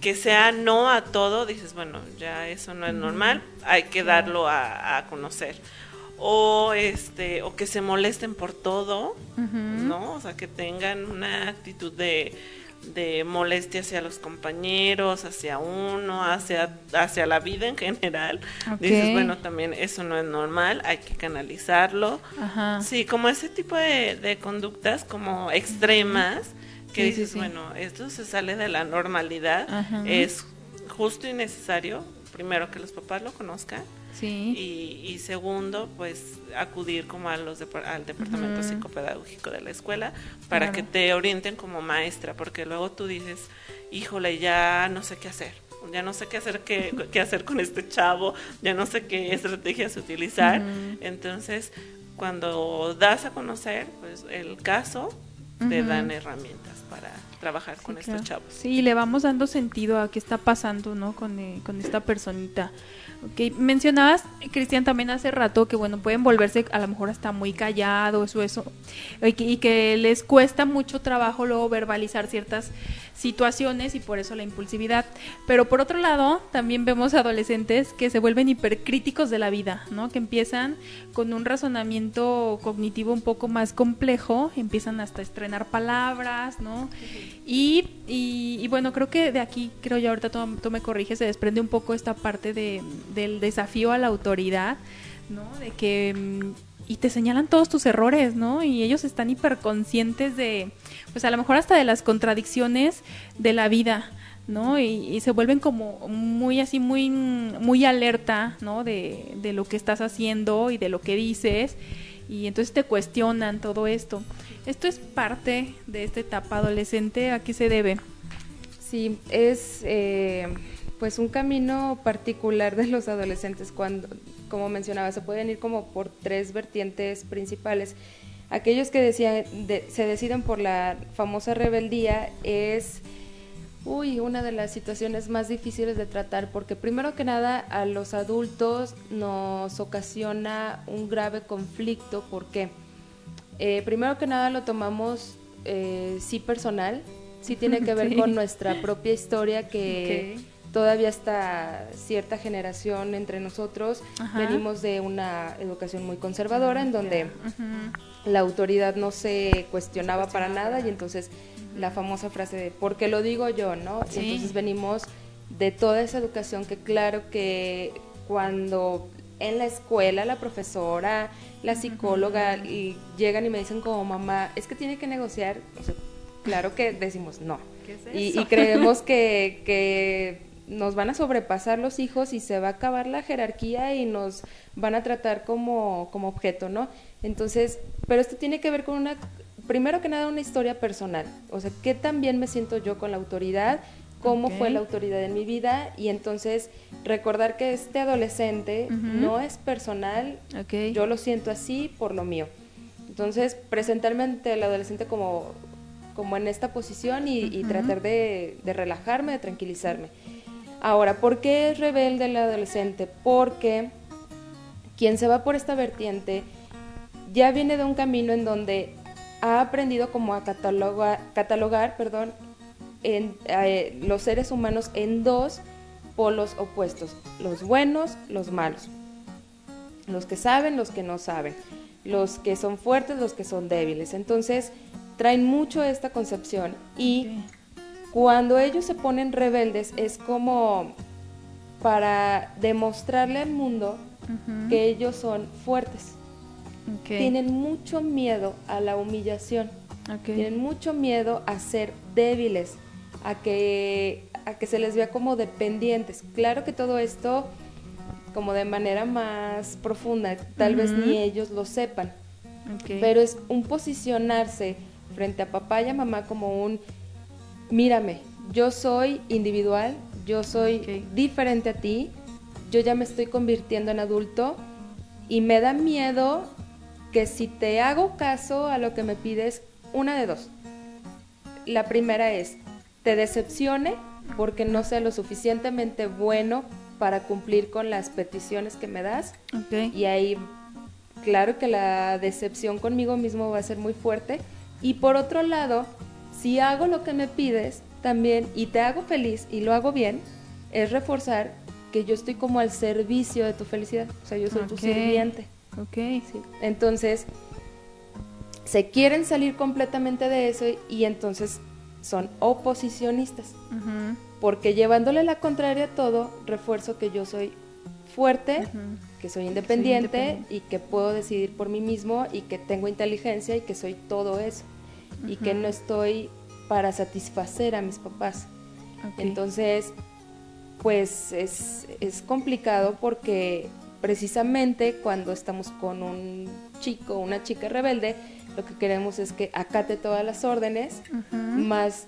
que sea no a todo, dices, bueno, ya eso no es normal, hay que darlo a, a conocer. O este, o que se molesten por todo. ¿no? O sea, que tengan una actitud de, de molestia hacia los compañeros, hacia uno, hacia, hacia la vida en general. Dices, bueno, también eso no es normal, hay que canalizarlo. Ajá. Sí, como ese tipo de, de conductas como extremas, que Sí, sí, dices, sí. bueno, esto se sale de la normalidad, Ajá. es justo y necesario, primero que los papás lo conozcan, Sí. y, y segundo, pues acudir como a los depar- al departamento psicopedagógico de la escuela para Claro. que te orienten como maestra, porque luego tú dices, híjole, ya no sé qué hacer, ya no sé qué hacer, qué, qué hacer con este chavo, ya no sé qué estrategias utilizar. Entonces, cuando das a conocer pues el caso, te dan herramientas para trabajar con estos chavos. Sí, le vamos dando sentido a qué está pasando, ¿no? Con, eh, con esta personita. Ok, mencionabas, Cristian, también hace rato que, bueno, pueden volverse a lo mejor hasta muy callados o eso, y que, y que les cuesta mucho trabajo luego verbalizar ciertas situaciones y por eso la impulsividad. Pero por otro lado, también vemos adolescentes que se vuelven hipercríticos de la vida, ¿no? Que empiezan con un razonamiento cognitivo un poco más complejo, empiezan hasta a estrenar palabras, ¿no? Y, y, bueno, creo que de aquí, creo yo ahorita tú, me corriges, se desprende un poco esta parte de, del desafío a la autoridad, ¿no? De que mm, y te señalan todos tus errores, ¿no? Y ellos están hiperconscientes de, pues a lo mejor hasta de las contradicciones de la vida, ¿no? Y, se vuelven como muy así, muy, muy alerta, ¿no? De, de, lo que estás haciendo y de lo que dices. Y entonces te cuestionan todo esto. ¿Esto es parte de esta etapa adolescente? ¿A qué se debe? Sí, es eh, pues un camino particular de los adolescentes cuando como mencionaba, se pueden ir como por tres vertientes principales. Aquellos que decían, se deciden por la famosa rebeldía es uy, una de las situaciones más difíciles de tratar porque primero que nada a los adultos nos ocasiona un grave conflicto. porque eh, primero que nada lo tomamos eh, sí personal, sí tiene que ver con nuestra propia historia que todavía está cierta generación entre nosotros. Venimos de una educación muy conservadora en donde la autoridad no se cuestionaba para nada y entonces la famosa frase de ¿por qué lo digo yo? ¿no? entonces venimos de toda esa educación que claro que cuando en la escuela la profesora, la psicóloga y llegan y me dicen como mamá, es que tiene que negociar, claro que decimos no. y, y, creemos *laughs* que, que nos van a sobrepasar los hijos y se va a acabar la jerarquía y nos van a tratar como, como objeto, ¿no? Entonces, pero esto tiene que ver con una, primero que nada, una historia personal. O sea, ¿qué tan bien me siento yo con la autoridad? ¿Cómo fue la autoridad en mi vida? Y entonces, recordar que este adolescente no es personal, yo lo siento así por lo mío. Entonces, presentarme ante el adolescente como, como en esta posición y, tratar de, de relajarme, de tranquilizarme. Ahora, ¿por qué es rebelde el adolescente? Porque quien se va por esta vertiente ya viene de un camino en donde ha aprendido como a catalogar, catalogar perdón, eh, los seres humanos en dos polos opuestos, los buenos, los malos, los que saben, los que no saben, los que son fuertes, los que son débiles. Entonces, traen mucho esta concepción y cuando ellos se ponen rebeldes es como para demostrarle al mundo que ellos son fuertes. Tienen mucho miedo a la humillación. Tienen mucho miedo a ser débiles, a que, a que se les vea como dependientes. Claro que todo esto como de manera más profunda, tal vez ni ellos lo sepan. Pero es un posicionarse frente a papá y a mamá como un mírame, yo soy individual, yo soy diferente a ti, yo ya me estoy convirtiendo en adulto y me da miedo que si te hago caso a lo que me pides, una de dos. La primera es, te decepcione porque no sea lo suficientemente bueno para cumplir con las peticiones que me das. Y ahí, claro que la decepción conmigo mismo va a ser muy fuerte. Y por otro lado, si hago lo que me pides también y te hago feliz y lo hago bien, es reforzar que yo estoy como al servicio de tu felicidad. O sea, yo soy tu sirviente. Ok. Sí. Entonces, se quieren salir completamente de eso y, entonces son oposicionistas. Porque llevándole la contraria a todo, refuerzo que yo soy fuerte, que soy independiente, y que puedo decidir por mí mismo y que tengo inteligencia y que soy todo eso y que no estoy para satisfacer a mis papás. Entonces, pues es, es, complicado porque precisamente cuando estamos con un chico o una chica rebelde, lo que queremos es que acate todas las órdenes, más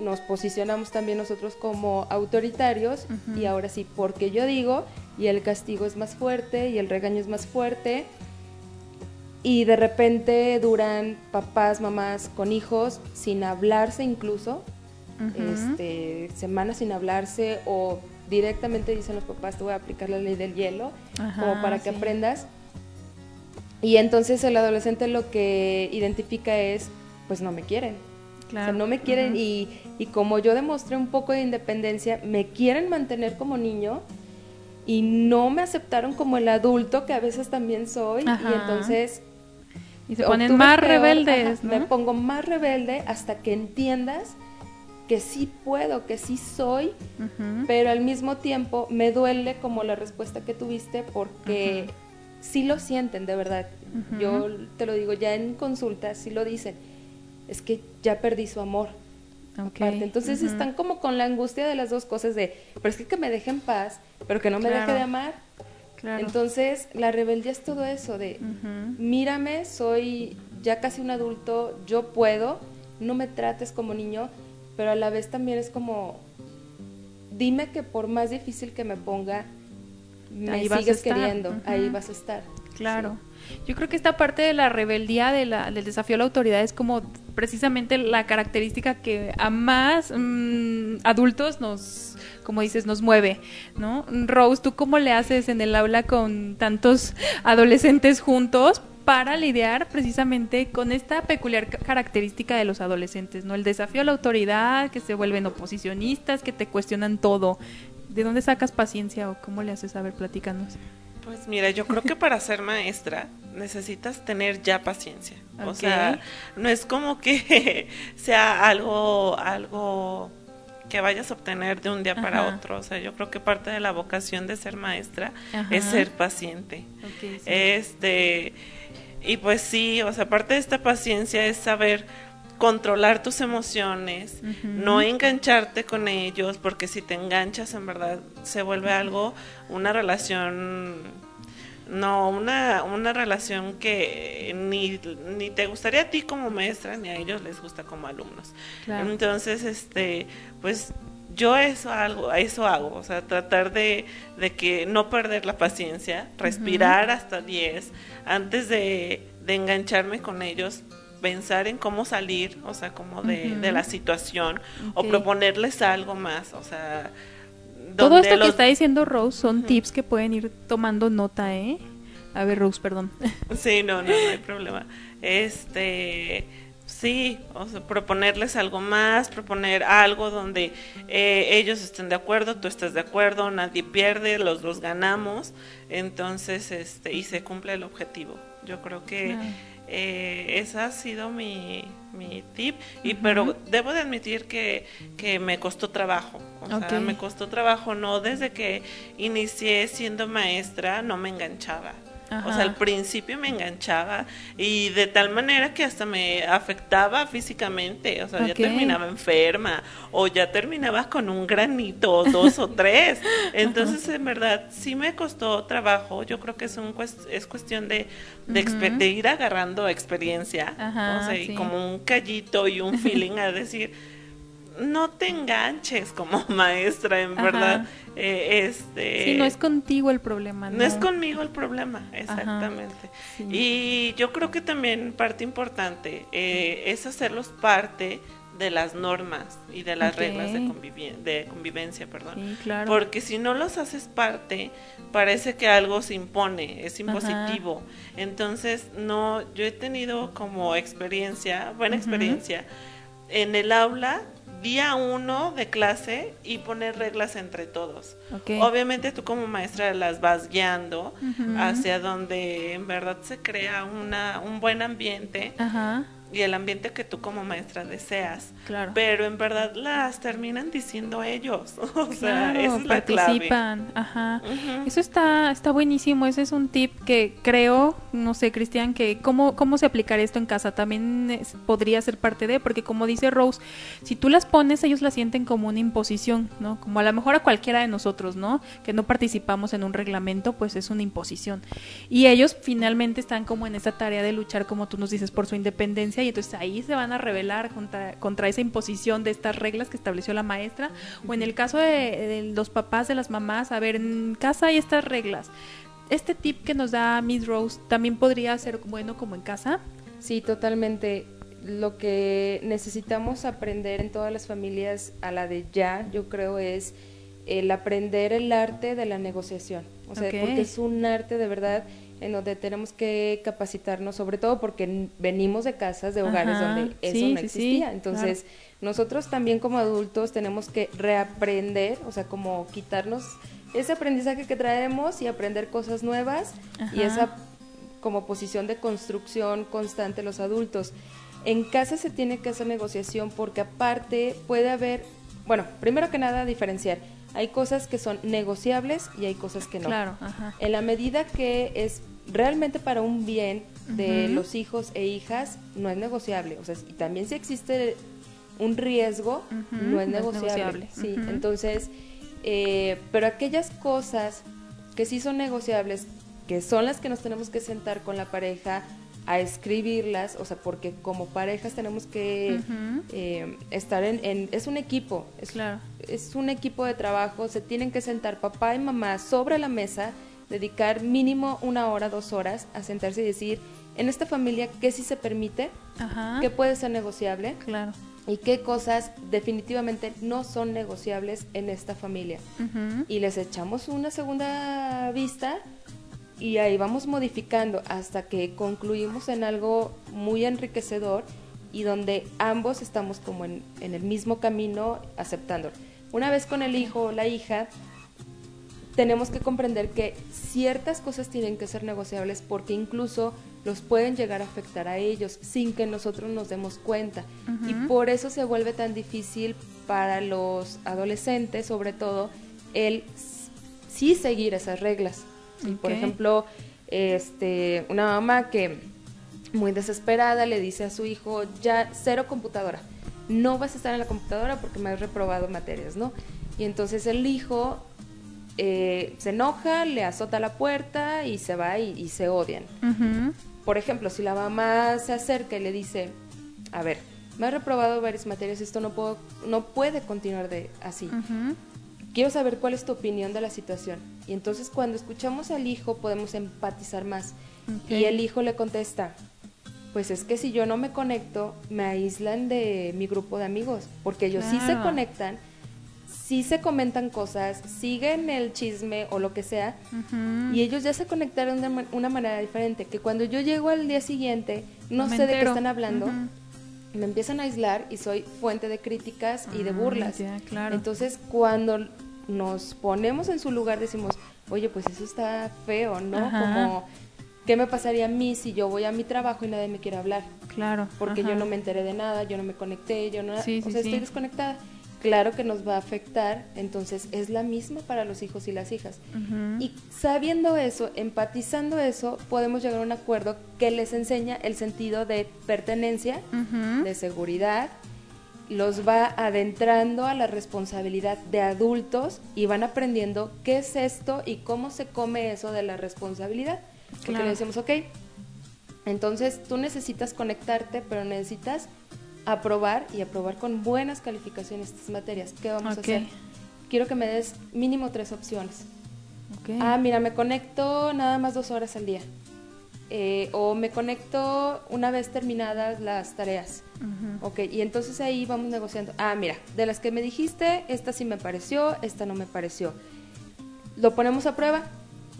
nos posicionamos también nosotros como autoritarios y ahora sí, porque yo digo y el castigo es más fuerte y el regaño es más fuerte y de repente duran papás, mamás con hijos sin hablarse incluso, este, semanas sin hablarse o directamente dicen los papás, te voy a aplicar la ley del hielo, como para que aprendas. Y entonces el adolescente lo que identifica es, pues no me quieren. Claro. no me quieren y, y, como yo demostré un poco de independencia, me quieren mantener como niño y no me aceptaron como el adulto que a veces también soy y entonces... Y se ponen más rebeldes, Me pongo más rebelde hasta que entiendas que sí puedo, que sí soy, pero al mismo tiempo me duele como la respuesta que tuviste porque sí lo sienten, de verdad. Yo te lo digo, ya en consulta sí lo dicen, es que ya perdí su amor. Entonces están como con la angustia de las dos cosas de, pero es que que me deje en paz, pero que no me deje de amar. Entonces la rebeldía es todo eso de, mírame, soy ya casi un adulto, yo puedo, no me trates como niño, pero a la vez también es como, dime que por más difícil que me ponga, me sigues queriendo, ahí vas a estar. Claro. Yo creo que esta parte de la rebeldía, de la, del desafío a la autoridad es como precisamente la característica que a más mm, adultos nos, como dices, nos mueve, ¿no? Rose, ¿tú cómo le haces en el aula con tantos adolescentes juntos para lidiar precisamente con esta peculiar característica de los adolescentes, ¿no? El desafío a la autoridad, que se vuelven oposicionistas, que te cuestionan todo. ¿De dónde sacas paciencia o cómo le haces saber platicándonos? Pues mira, yo creo que para ser maestra necesitas tener ya paciencia. O sea, no es como que *laughs* sea algo, algo que vayas a obtener de un día para otro. O sea, yo creo que parte de la vocación de ser maestra es ser paciente. Es de y pues sí, o sea, parte de esta paciencia es saber controlar tus emociones, no engancharte con ellos, porque si te enganchas en verdad se vuelve algo, una relación, no, una, una relación que ni, ni te gustaría a ti como maestra, ni a ellos les gusta como alumnos. Entonces, este, pues yo eso hago, eso hago, o sea, tratar de, de que no perder la paciencia, respirar hasta 10 antes de, de, engancharme con ellos, pensar en cómo salir, o sea, como de, de la situación o proponerles algo más, o sea... Todo esto que está diciendo Rose son tips que pueden ir tomando nota, ¿eh? A ver, Rose, perdón. *laughs* Sí, no, no, no hay problema. Este Sí, o sea, proponerles algo más, proponer algo donde eh, ellos estén de acuerdo, tú estés de acuerdo, nadie pierde, los dos ganamos, entonces, este, y se cumple el objetivo. Yo creo que eh, ese ha sido mi, mi tip, y pero debo de admitir que, que me costó trabajo, o sea, me costó trabajo, no desde que inicié siendo maestra, no me enganchaba. O sea, al principio me enganchaba y de tal manera que hasta me afectaba físicamente. O sea, ya terminaba enferma o ya terminaba con un granito, dos o tres. *laughs* Entonces, en verdad, sí me costó trabajo. Yo creo que es, un, es cuestión de, de, ir agarrando experiencia. o sea, y como un callito y un feeling a decir no te enganches como *laughs* maestra, en verdad. Eh, este, sí, no es contigo el problema. No, es conmigo el problema, exactamente. Y yo creo que también parte importante eh, es hacerlos parte de las normas y de las reglas de, de, convivencia, perdón. claro. Porque si no los haces parte, parece que algo se impone, es impositivo. Entonces, no, yo he tenido como experiencia, buena experiencia, en el aula día uno de clase y poner reglas entre todos. Obviamente tú como maestra las vas guiando hacia donde en verdad se crea una, un buen ambiente. Ajá y el ambiente que tú como maestra deseas. Claro. Pero en verdad las terminan diciendo ellos. *laughs* O sea, claro, participan. Ajá. Eso está está buenísimo. Ese es un tip que creo, no sé, Cristian, que cómo cómo se aplicaría esto en casa también podría ser parte de, porque como dice Rose, si tú las pones ellos la sienten como una imposición, ¿no? Como a lo mejor a cualquiera de nosotros, ¿no? Que no participamos en un reglamento, pues es una imposición. Y ellos finalmente están como en esa tarea de luchar como tú nos dices por su independencia y entonces ahí se van a rebelar contra, contra esa imposición de estas reglas que estableció la maestra o en el caso de, los papás, de las mamás, a ver, en casa hay estas reglas este tip que nos da Miss Rose también podría ser bueno como en casa. Sí, totalmente. Lo que necesitamos aprender en todas las familias a la de ya, yo creo, es el aprender el arte de la negociación. O sea, porque es un arte de verdad en donde tenemos que capacitarnos, sobre todo porque venimos de casas, de hogares donde eso no existía. Entonces, nosotros también como adultos tenemos que reaprender, o sea, como quitarnos ese aprendizaje que traemos y aprender cosas nuevas y esa como posición de construcción constante los adultos. En casa se tiene que hacer negociación porque aparte puede haber, bueno, primero que nada diferenciar hay cosas que son negociables y hay cosas que no. Claro, En la medida que es realmente para un bien de los hijos e hijas, no es negociable. O sea, y también si existe un riesgo, no es negociable. Sí, entonces, eh, pero aquellas cosas que sí son negociables, que son las que nos tenemos que sentar con la pareja a escribirlas, o sea, porque como parejas tenemos que eh, estar en, es un equipo, es, claro. es un equipo de trabajo, se tienen que sentar papá y mamá sobre la mesa, dedicar mínimo una hora, dos horas a sentarse y decir, en esta familia, ¿qué sí se permite? ¿Qué puede ser negociable? Claro. Y qué cosas definitivamente no son negociables en esta familia. Y les echamos una segunda vista y ahí vamos modificando hasta que concluimos en algo muy enriquecedor y donde ambos estamos como en, el mismo camino aceptándolo. Una vez con el hijo o la hija, tenemos que comprender que ciertas cosas tienen que ser negociables porque incluso los pueden llegar a afectar a ellos sin que nosotros nos demos cuenta. Y por eso se vuelve tan difícil para los adolescentes, sobre todo, el sí seguir esas reglas. Por ejemplo, este, una mamá que muy desesperada le dice a su hijo, ya cero computadora, no vas a estar en la computadora porque me has reprobado materias, ¿no? Y entonces el hijo eh, se enoja, le azota la puerta y se va y, se odian. Por ejemplo, si la mamá se acerca y le dice, a ver, me has reprobado varias materias, esto no, puedo, no puede continuar de así quiero saber cuál es tu opinión de la situación. Y entonces cuando escuchamos al hijo podemos empatizar más. Y el hijo le contesta, pues es que si yo no me conecto, me aíslan de mi grupo de amigos, porque ellos sí se conectan, sí se comentan cosas, siguen el chisme o lo que sea, y ellos ya se conectaron de una manera diferente, que cuando yo llego al día siguiente, no, sé de qué están hablando. Me empiezan a aislar y soy fuente de críticas y de ah, burlas. claro. Entonces, cuando nos ponemos en su lugar, decimos, oye, pues eso está feo, ¿no? Como, ¿qué me pasaría a mí si yo voy a mi trabajo y nadie me quiere hablar? Claro. Porque yo no me enteré de nada, yo no me conecté, yo no... o sea, estoy desconectada. Claro que nos va a afectar, entonces es la misma para los hijos y las hijas. Y sabiendo eso, empatizando eso, podemos llegar a un acuerdo que les enseña el sentido de pertenencia, de seguridad, los va adentrando a la responsabilidad de adultos y van aprendiendo qué es esto y cómo se come eso de la responsabilidad. Porque le decimos, ok, entonces tú necesitas conectarte, pero necesitas aprobar y aprobar con buenas calificaciones estas materias. ¿Qué vamos a hacer? Quiero que me des mínimo tres opciones. Ah, mira, me conecto nada más dos horas al día. Eh, o me conecto una vez terminadas las tareas. Ok, y entonces ahí vamos negociando. Ah, mira, de las que me dijiste, esta sí me pareció, esta no me pareció. Lo ponemos a prueba,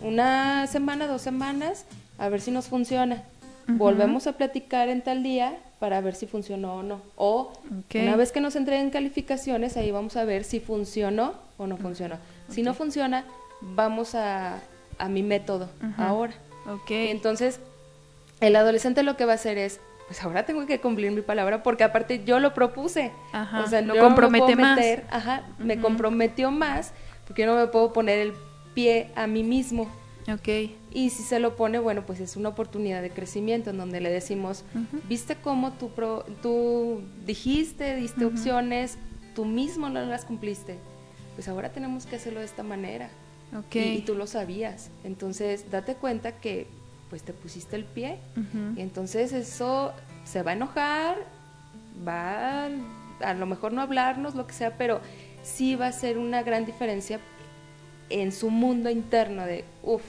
una semana, dos semanas, a ver si nos funciona. Volvemos a platicar en tal día para ver si funcionó o no. O una vez que nos entreguen calificaciones, ahí vamos a ver si funcionó o no funcionó. Si no funciona, vamos a, a mi método ahora. Ok. Entonces, el adolescente lo que va a hacer es, pues ahora tengo que cumplir mi palabra porque aparte yo lo propuse. Ajá, o sea, no compromete más. Ajá, me comprometió más porque yo no me puedo poner el pie a mí mismo. Ok. Y si se lo pone, bueno, pues es una oportunidad de crecimiento en donde le decimos, ¿viste cómo tú, tú dijiste, diste opciones, tú mismo no las cumpliste? Pues ahora tenemos que hacerlo de esta manera. Y, tú lo sabías. Entonces, date cuenta que pues te pusiste el pie. y entonces eso se va a enojar, va a, a lo mejor no hablarnos, lo que sea, pero sí va a ser una gran diferencia en su mundo interno de, uff,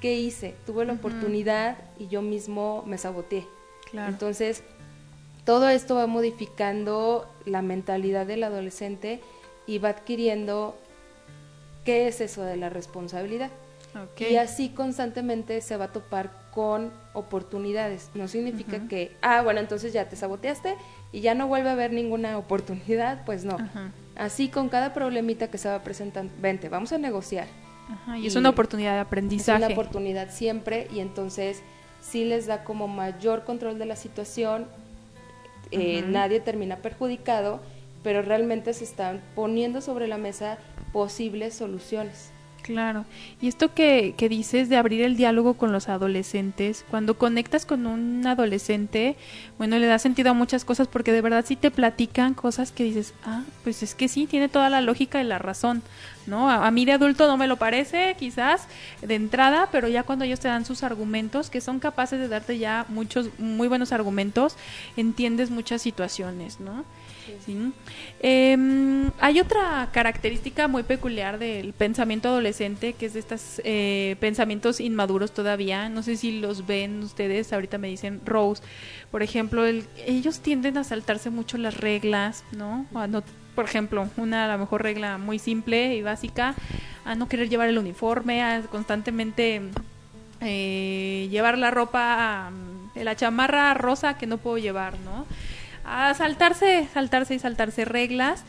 ¿qué hice? Tuve la oportunidad y yo mismo me saboteé. Claro. Entonces, todo esto va modificando la mentalidad del adolescente y va adquiriendo qué es eso de la responsabilidad. Ok. Y así constantemente se va a topar con oportunidades. No significa que, ah, bueno, entonces ya te saboteaste y ya no vuelve a haber ninguna oportunidad, pues no. Ajá. Así con cada problemita que se va presentando, vente, vamos a negociar. Ajá, y es y una oportunidad de Es aprendizaje. una oportunidad siempre y entonces sí les da como mayor control de la situación, eh, nadie termina perjudicado, pero realmente se están poniendo sobre la mesa posibles soluciones. Claro. Y esto que, que dices de abrir el diálogo con los adolescentes, cuando conectas con un adolescente, bueno, le da sentido a muchas cosas porque de verdad sí te platican cosas que dices, ah, pues es que sí, tiene toda la lógica y la razón, ¿no? A, a mí de adulto no me lo parece, quizás, de entrada, pero ya cuando ellos te dan sus argumentos, que son capaces de darte ya muchos, muy buenos argumentos, entiendes muchas situaciones, ¿no? Sí. Em, hay otra característica muy peculiar del pensamiento adolescente, que es de estos pensamientos inmaduros todavía. No sé si los ven ustedes, ahorita me dicen Rose. Por ejemplo, el- ellos tienden a saltarse mucho las reglas, no- por ejemplo, una a lo mejor regla muy simple y básica, a no querer llevar el uniforme, a constantemente eh, llevar la ropa, mm, la chamarra rosa que no puedo llevar, ¿no? A saltarse, saltarse y saltarse reglas.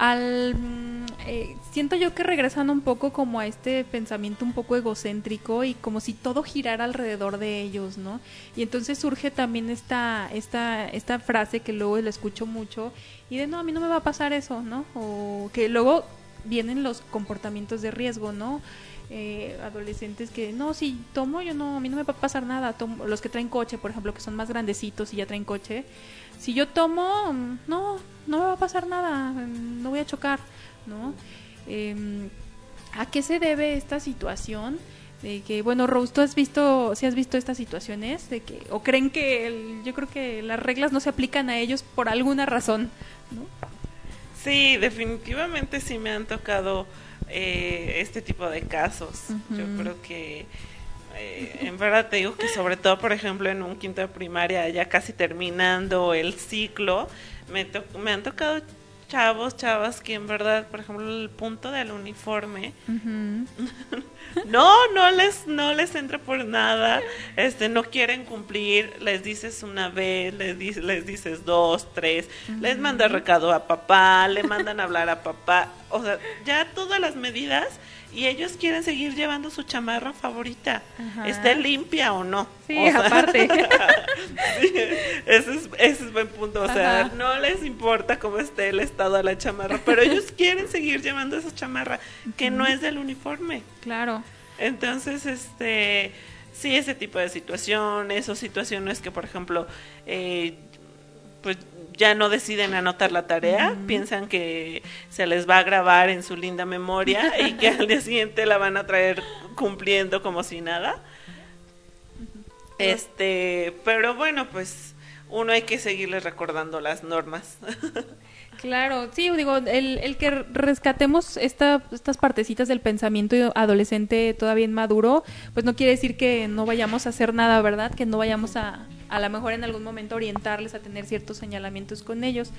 Mm, eh, siento yo que regresan un poco como a este pensamiento un poco egocéntrico y como si todo girara alrededor de ellos, ¿no? Y entonces surge también esta, esta, esta frase que luego la escucho mucho y de no, a mí no me va a pasar eso, ¿no? O que luego vienen los comportamientos de riesgo, ¿no? Eh, adolescentes que no, si tomo yo no, a mí no me va a pasar nada. Los que traen coche, por ejemplo, que son más grandecitos y ya traen coche, si yo tomo, no, no me va a pasar nada, no voy a chocar, ¿no? Em, ¿A qué se debe esta situación? De que, bueno, Rose, ¿tú has visto, si has visto estas situaciones? De que, o creen que, el- yo creo que las reglas no se aplican a ellos por alguna razón, ¿no? Sí, definitivamente sí me han tocado eh, este tipo de casos. Yo creo que, eh, en verdad te digo que sobre todo, por ejemplo, en un quinto de primaria, ya casi terminando el ciclo, me, to- me han tocado chavos, chavas que en verdad, por ejemplo, el punto del uniforme, *laughs* no, no les, no les entra por nada, este, no quieren cumplir, les dices una vez, les, dices, les dices dos, tres, les manda recado a papá, le mandan a hablar a papá, o sea, ya todas las medidas y ellos quieren seguir llevando su chamarra favorita, Ajá. esté limpia o no. Sí, O sea, aparte. *laughs* sí, ese, es, ese es buen punto, o sea, no les importa cómo esté el estado de la chamarra, pero ellos *laughs* quieren seguir llevando esa chamarra que no es del uniforme. Claro. Entonces, este, sí, ese tipo de situaciones o situaciones que, por ejemplo, eh, pues ya no deciden anotar la tarea, piensan que se les va a grabar en su linda memoria y que al día siguiente la van a traer cumpliendo como si nada. Este, pero bueno, pues uno hay que seguirles recordando las normas. *laughs* Claro, sí, digo, el, el que rescatemos esta, estas partecitas del pensamiento adolescente todavía inmaduro, pues no quiere decir que no vayamos a hacer nada, ¿verdad? Que no vayamos a, a lo mejor en algún momento orientarles a tener ciertos señalamientos con ellos.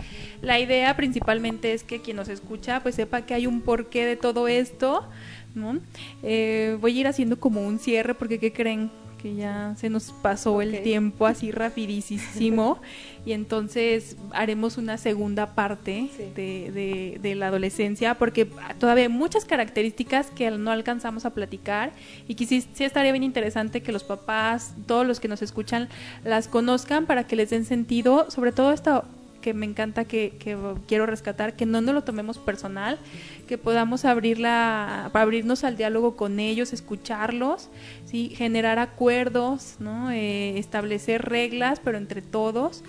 La idea principalmente es que quien nos escucha pues sepa que hay un porqué de todo esto, ¿no? Eh, voy a ir haciendo como un cierre porque ¿qué creen? que ya se nos pasó el tiempo así rapidísimo *laughs* y entonces haremos una segunda parte Sí. de, de- de la adolescencia porque todavía hay muchas características que no alcanzamos a platicar y que sí, sí estaría bien interesante que los papás, todos los que nos escuchan, las conozcan para que les den sentido, sobre todo esta que me encanta que, que quiero rescatar, que no nos lo tomemos personal, que podamos abrirla, para abrirnos al diálogo con ellos, escucharlos, ¿sí? generar acuerdos, ¿no? Eh, establecer reglas, pero entre todos.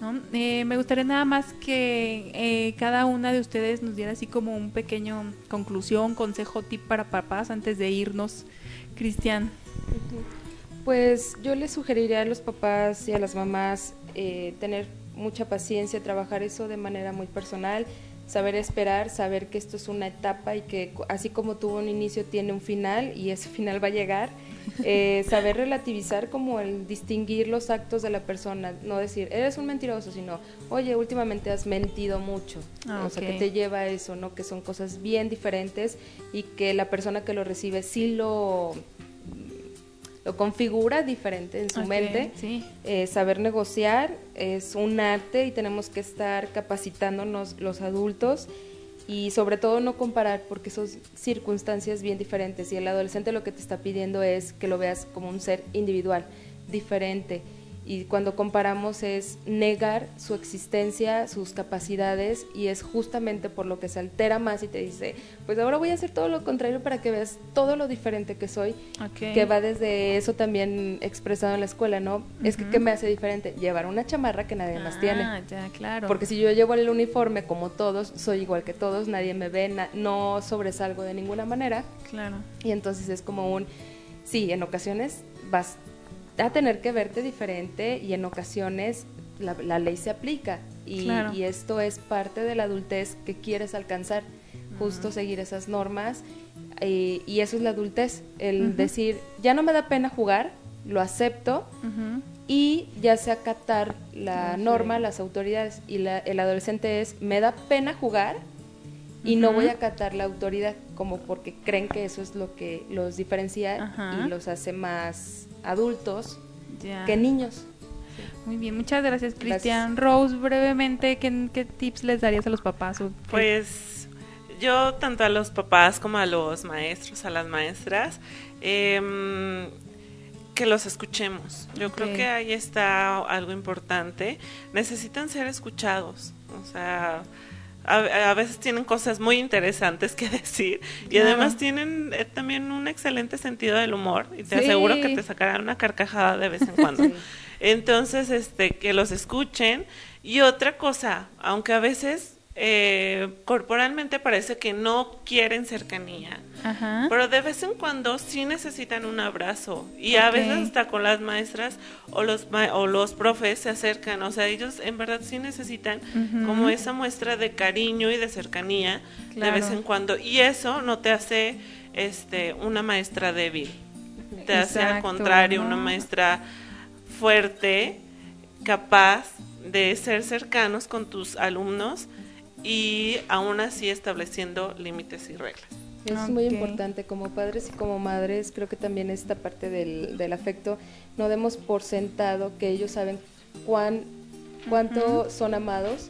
¿No? Eh, me gustaría nada más que eh, cada una de ustedes nos diera así como un pequeño conclusión, consejo, tip para papás antes de irnos. Cristian. Pues yo les sugeriría a los papás y a las mamás eh, tener mucha paciencia, trabajar eso de manera muy personal, saber esperar, saber que esto es una etapa y que así como tuvo un inicio tiene un final y ese final va a llegar. Eh, saber relativizar como el distinguir los actos de la persona, no decir, eres un mentiroso, sino, oye, últimamente has mentido mucho. Ah, o sea, que ok. te lleva a eso, ¿no? Que son cosas bien diferentes y que la persona que lo recibe sí lo, lo configura diferente en su mente. Sí. Eh, saber negociar es un arte y tenemos que estar capacitándonos los adultos y sobre todo no comparar porque son circunstancias bien diferentes y el adolescente lo que te está pidiendo es que lo veas como un ser individual, diferente y cuando comparamos es negar su existencia, sus capacidades y es justamente por lo que se altera más y te dice, pues ahora voy a hacer todo lo contrario para que veas todo lo diferente que soy que va desde eso también expresado en la escuela, ¿no? Es que. ¿qué me hace diferente? Llevar una chamarra que nadie más tiene. Ah, ya, claro. Porque si yo llevo el uniforme como todos, soy igual que todos, nadie me ve, na- no sobresalgo de ninguna manera. Claro. Y entonces es como un, sí, en ocasiones vas a tener que verte diferente y en ocasiones la, la ley se aplica. Y, Claro. y esto es parte de la adultez que quieres alcanzar, justo seguir esas normas. eh, y eso es la adultez, el decir, ya no me da pena jugar, lo acepto y ya sé acatar la norma, las autoridades. Y la- el adolescente es, me da pena jugar y no voy a acatar la autoridad, como porque creen que eso es lo que los diferencia Ajá. y los hace más adultos Ya. que niños. Muy bien, muchas gracias, Cristian. Rose, brevemente, ¿qué, qué tips les darías a los papás? Pues yo tanto a los papás como a los maestros, a las maestras, em, que los escuchemos. Yo creo que ahí está algo importante. Necesitan ser escuchados. O sea, a, a veces tienen cosas muy interesantes que *laughs* decir y Claro. además tienen eh, también un excelente sentido del humor y te Sí. aseguro que te sacarán una carcajada de vez en cuando. *laughs* Sí. Entonces, este, que los escuchen. Y otra cosa, aunque a veces eh, corporalmente parece que no quieren cercanía, Ajá. pero de vez en cuando sí necesitan un abrazo. Y a veces hasta con las maestras o los, ma- o los profes se acercan. O sea, ellos en verdad sí necesitan como esa muestra de cariño y de cercanía Claro. de vez en cuando. Y eso no te hace este, una maestra débil. Te hace al contrario ¿no? una maestra fuerte, capaz de ser cercanos con tus alumnos y aún así estableciendo límites y reglas. Es muy Ok. importante como padres y como madres, creo que también esta parte del, del afecto, no demos por sentado que ellos saben cuán, cuánto son amados,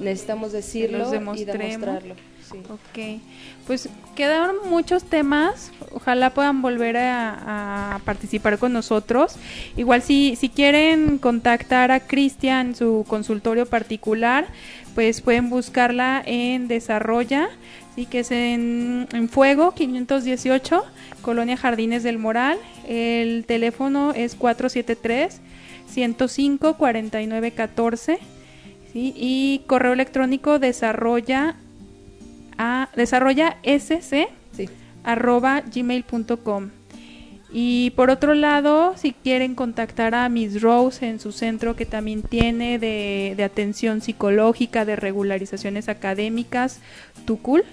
necesitamos decirlo y demostrarlo. sí. Ok, pues quedaron muchos temas, ojalá puedan volver a, a participar con nosotros. Igual si, si quieren contactar a Cristian, su consultorio particular, pues pueden buscarla en Desarrolla, sí que es en, en Fuego 518, Colonia Jardines del Moral. El teléfono es 473 105 4914. ¿sí? Y correo electrónico desarrolla a desarrolla sc Sí. arroba gmail.com y por otro lado si quieren contactar a Miss Rose en su centro que también tiene de, de atención psicológica de regularizaciones académicas Tucul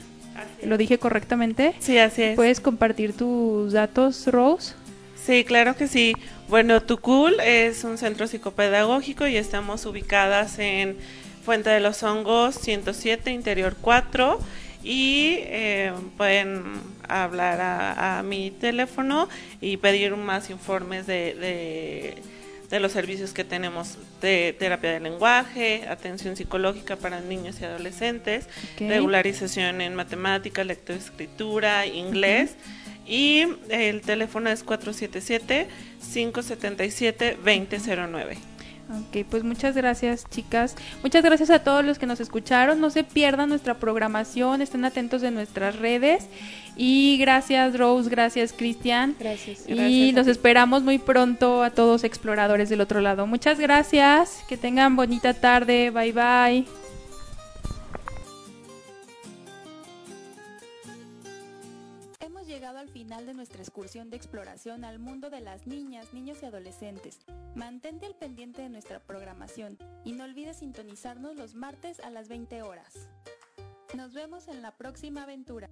lo dije correctamente Sí, así es. puedes compartir tus datos Rose Sí, claro que sí. Bueno, Tucul es un centro psicopedagógico y estamos ubicadas en Fuente de los Hongos 107, Interior 4. Y eh, pueden hablar a, a mi teléfono y pedir más informes de, de, de los servicios que tenemos de terapia de lenguaje, atención psicológica para niños y adolescentes, regularización en matemáticas, lectoescritura, inglés. Y el teléfono es 477-577-2009. Ok, pues muchas gracias chicas. Muchas gracias a todos los que nos escucharon. No se pierdan nuestra programación, estén atentos de nuestras redes. Y gracias Rose, gracias Cristian. Gracias. Y Gracias los esperamos muy pronto a todos exploradores del otro lado. Muchas gracias, que tengan bonita tarde. Bye bye. Final de nuestra excursión de exploración al mundo de las niñas, niños y adolescentes. Mantente al pendiente de nuestra programación y no olvides sintonizarnos los martes a las 20 horas. Nos vemos en la próxima aventura.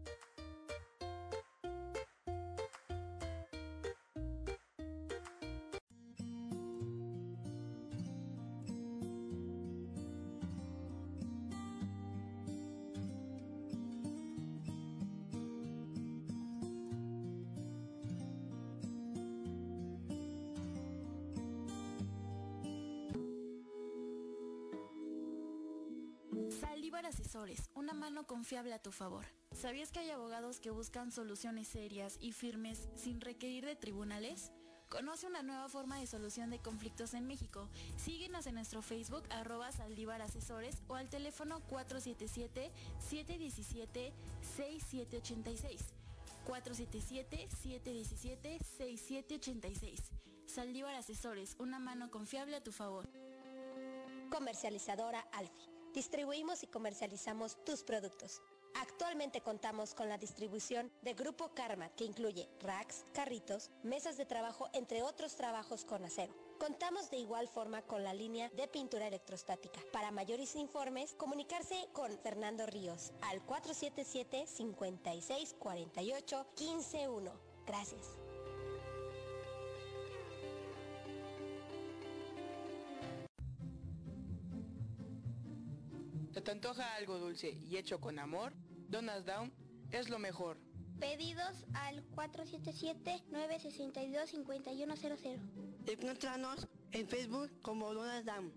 Asesores, una mano confiable a tu favor. ¿Sabías que hay abogados que buscan soluciones serias y firmes sin requerir de tribunales? Conoce una nueva forma de solución de conflictos en México. Síguenos en nuestro Facebook arroba Saldívar Asesores o al teléfono 477-717-6786. 477-717-6786. Saldívar Asesores, una mano confiable a tu favor. Comercializadora Alfi distribuimos y comercializamos tus productos. Actualmente contamos con la distribución de Grupo Karma, que incluye racks, carritos, mesas de trabajo, entre otros trabajos con acero. Contamos de igual forma con la línea de pintura electrostática. Para mayores informes, comunicarse con Fernando Ríos al 477 5648 151. Gracias. Te antoja algo dulce y hecho con amor? Donas Down es lo mejor. Pedidos al 477-962-5100. Encuéntranos en Facebook como Donas Down.